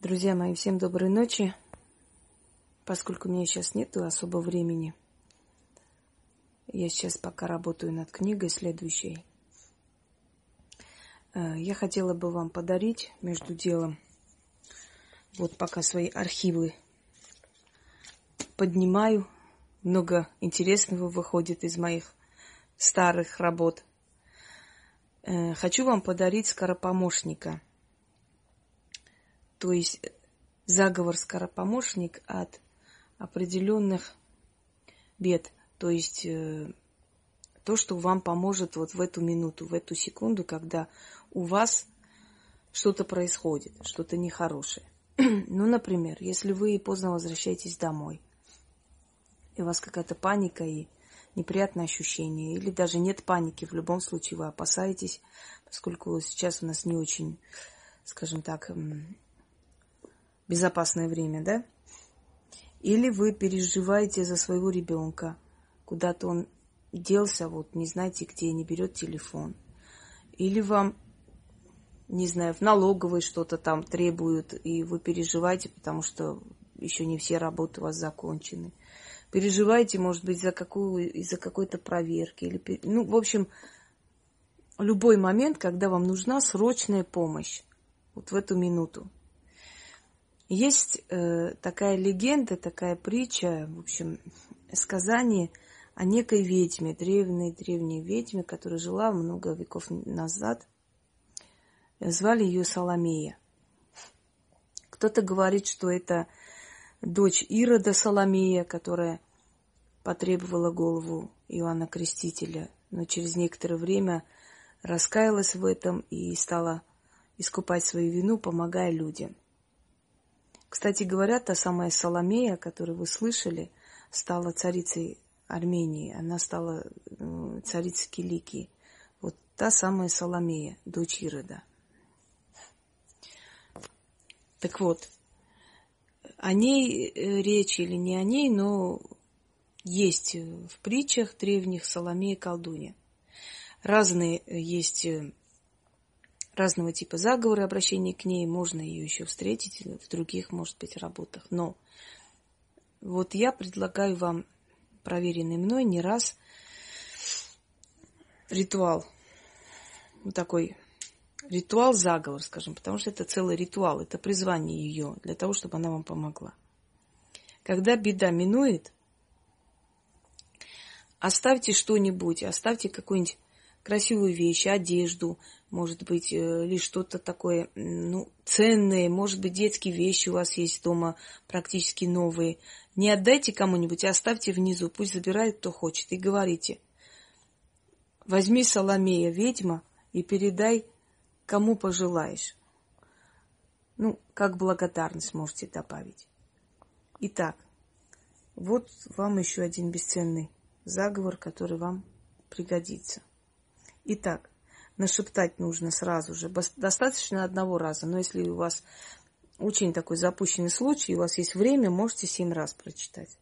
Друзья мои, всем доброй ночи. Поскольку у меня сейчас нет особо времени, я сейчас пока работаю над книгой следующей. Э, я хотела бы вам подарить между делом, вот пока свои архивы поднимаю, много интересного выходит из моих старых работ. Э, хочу вам подарить скоропомощника – то есть заговор скоропомощник от определенных бед, то есть э, то, что вам поможет вот в эту минуту, в эту секунду, когда у вас что-то происходит, что-то нехорошее. ну, например, если вы поздно возвращаетесь домой, и у вас какая-то паника и неприятное ощущение, или даже нет паники, в любом случае вы опасаетесь, поскольку сейчас у нас не очень, скажем так, безопасное время, да? Или вы переживаете за своего ребенка, куда-то он делся, вот не знаете где, не берет телефон. Или вам, не знаю, в налоговой что-то там требуют, и вы переживаете, потому что еще не все работы у вас закончены. Переживаете, может быть, за какую, из-за какой-то проверки. Или, ну, в общем, любой момент, когда вам нужна срочная помощь. Вот в эту минуту. Есть э, такая легенда, такая притча, в общем, сказание о некой ведьме, древней-древней ведьме, которая жила много веков назад. Звали ее Соломея. Кто-то говорит, что это дочь Ирода Соломея, которая потребовала голову Иоанна Крестителя, но через некоторое время раскаялась в этом и стала искупать свою вину, помогая людям. Кстати говоря, та самая Соломея, которую вы слышали, стала царицей Армении. Она стала э, царицей Киликии. Вот та самая Соломея, дочь Ирода. Так вот, о ней э, речь или не о ней, но есть в притчах древних Соломея колдунья. Разные есть э, разного типа заговоры, обращения к ней. Можно ее еще встретить в других, может быть, работах. Но вот я предлагаю вам проверенный мной не раз ритуал. Вот такой ритуал-заговор, скажем, потому что это целый ритуал, это призвание ее для того, чтобы она вам помогла. Когда беда минует, оставьте что-нибудь, оставьте какую-нибудь красивую вещь, одежду, может быть, э, лишь что-то такое, ну, ценное, может быть, детские вещи у вас есть дома, практически новые. Не отдайте кому-нибудь, а оставьте внизу, пусть забирает кто хочет, и говорите. Возьми Соломея, ведьма, и передай, кому пожелаешь. Ну, как благодарность можете добавить. Итак, вот вам еще один бесценный заговор, который вам пригодится. Итак, нашептать нужно сразу же. Достаточно одного раза. Но если у вас очень такой запущенный случай, у вас есть время, можете семь раз прочитать.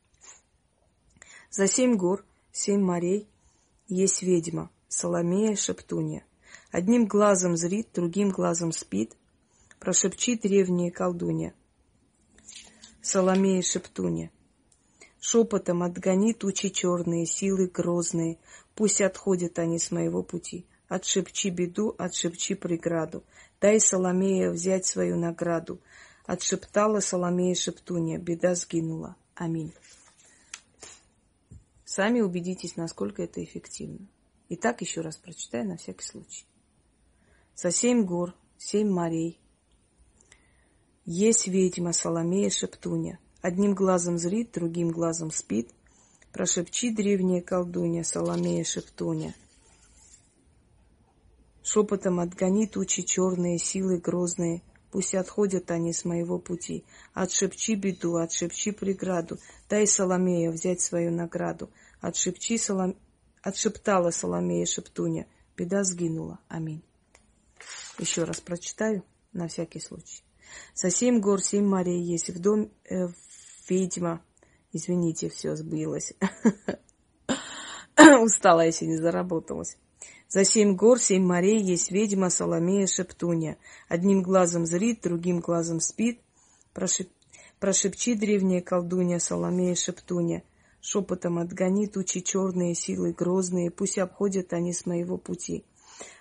За семь гор, семь морей есть ведьма, Соломея Шептунья. Одним глазом зрит, другим глазом спит, прошепчи древняя колдунья. Соломея Шептунья. Шепотом отгони тучи черные, силы грозные, пусть отходят они с моего пути. Отшепчи беду, отшепчи преграду. Дай Соломея взять свою награду. Отшептала Соломея шептунья. Беда сгинула. Аминь. Сами убедитесь, насколько это эффективно. Итак, еще раз прочитаю на всякий случай. За семь гор, семь морей. Есть ведьма Соломея шептунья. Одним глазом зрит, другим глазом спит. Прошепчи древняя колдунья Соломея шептуня. Шепотом отгони тучи черные, силы грозные, Пусть отходят они с моего пути. Отшепчи беду, отшепчи преграду, Дай Соломея взять свою награду. Отшепчи Солом... Отшептала Соломея шептуня. Беда сгинула. Аминь. Еще раз прочитаю, на всякий случай. За семь гор, семь морей есть в дом э, ведьма. Извините, все сбилось. Устала я сегодня, заработалась. За семь гор, семь морей есть ведьма Соломея Шептуня. Одним глазом зрит, другим глазом спит. Прошеп... Прошепчи, древняя колдунья, Соломея Шептуня, шепотом отгони тучи черные, силы грозные, пусть обходят они с моего пути.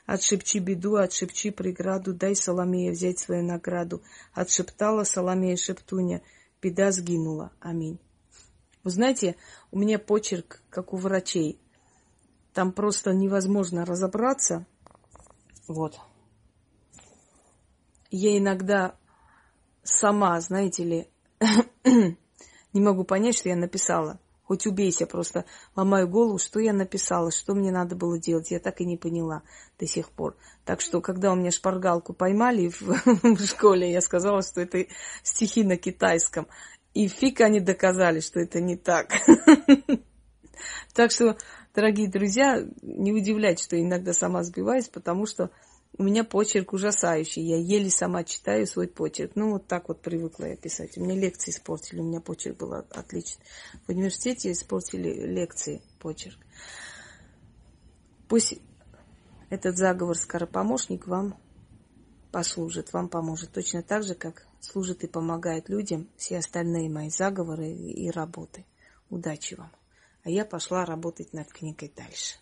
Отшепчи беду, отшепчи преграду, дай Соломея взять свою награду. Отшептала Соломея Шептуня, беда сгинула. Аминь. Вы знаете, у меня почерк, как у врачей. Там просто невозможно разобраться. Вот. Я иногда сама, знаете ли, не могу понять, что я написала. Хоть убейся, просто ломаю голову, что я написала, что мне надо было делать. Я так и не поняла до сих пор. Так что, когда у меня шпаргалку поймали в, в школе, я сказала, что это стихи на китайском. И фиг они доказали, что это не так. Так что, дорогие друзья, не удивляйтесь, что иногда сама сбиваюсь, потому что у меня почерк ужасающий. Я еле сама читаю свой почерк. Ну, вот так вот привыкла я писать. У меня лекции испортили, у меня почерк был отличный. В университете испортили лекции, почерк. Пусть этот заговор скоропомощник вам послужит, вам поможет. Точно так же, как служит и помогает людям все остальные мои заговоры и работы. Удачи вам. А я пошла работать над книгой дальше.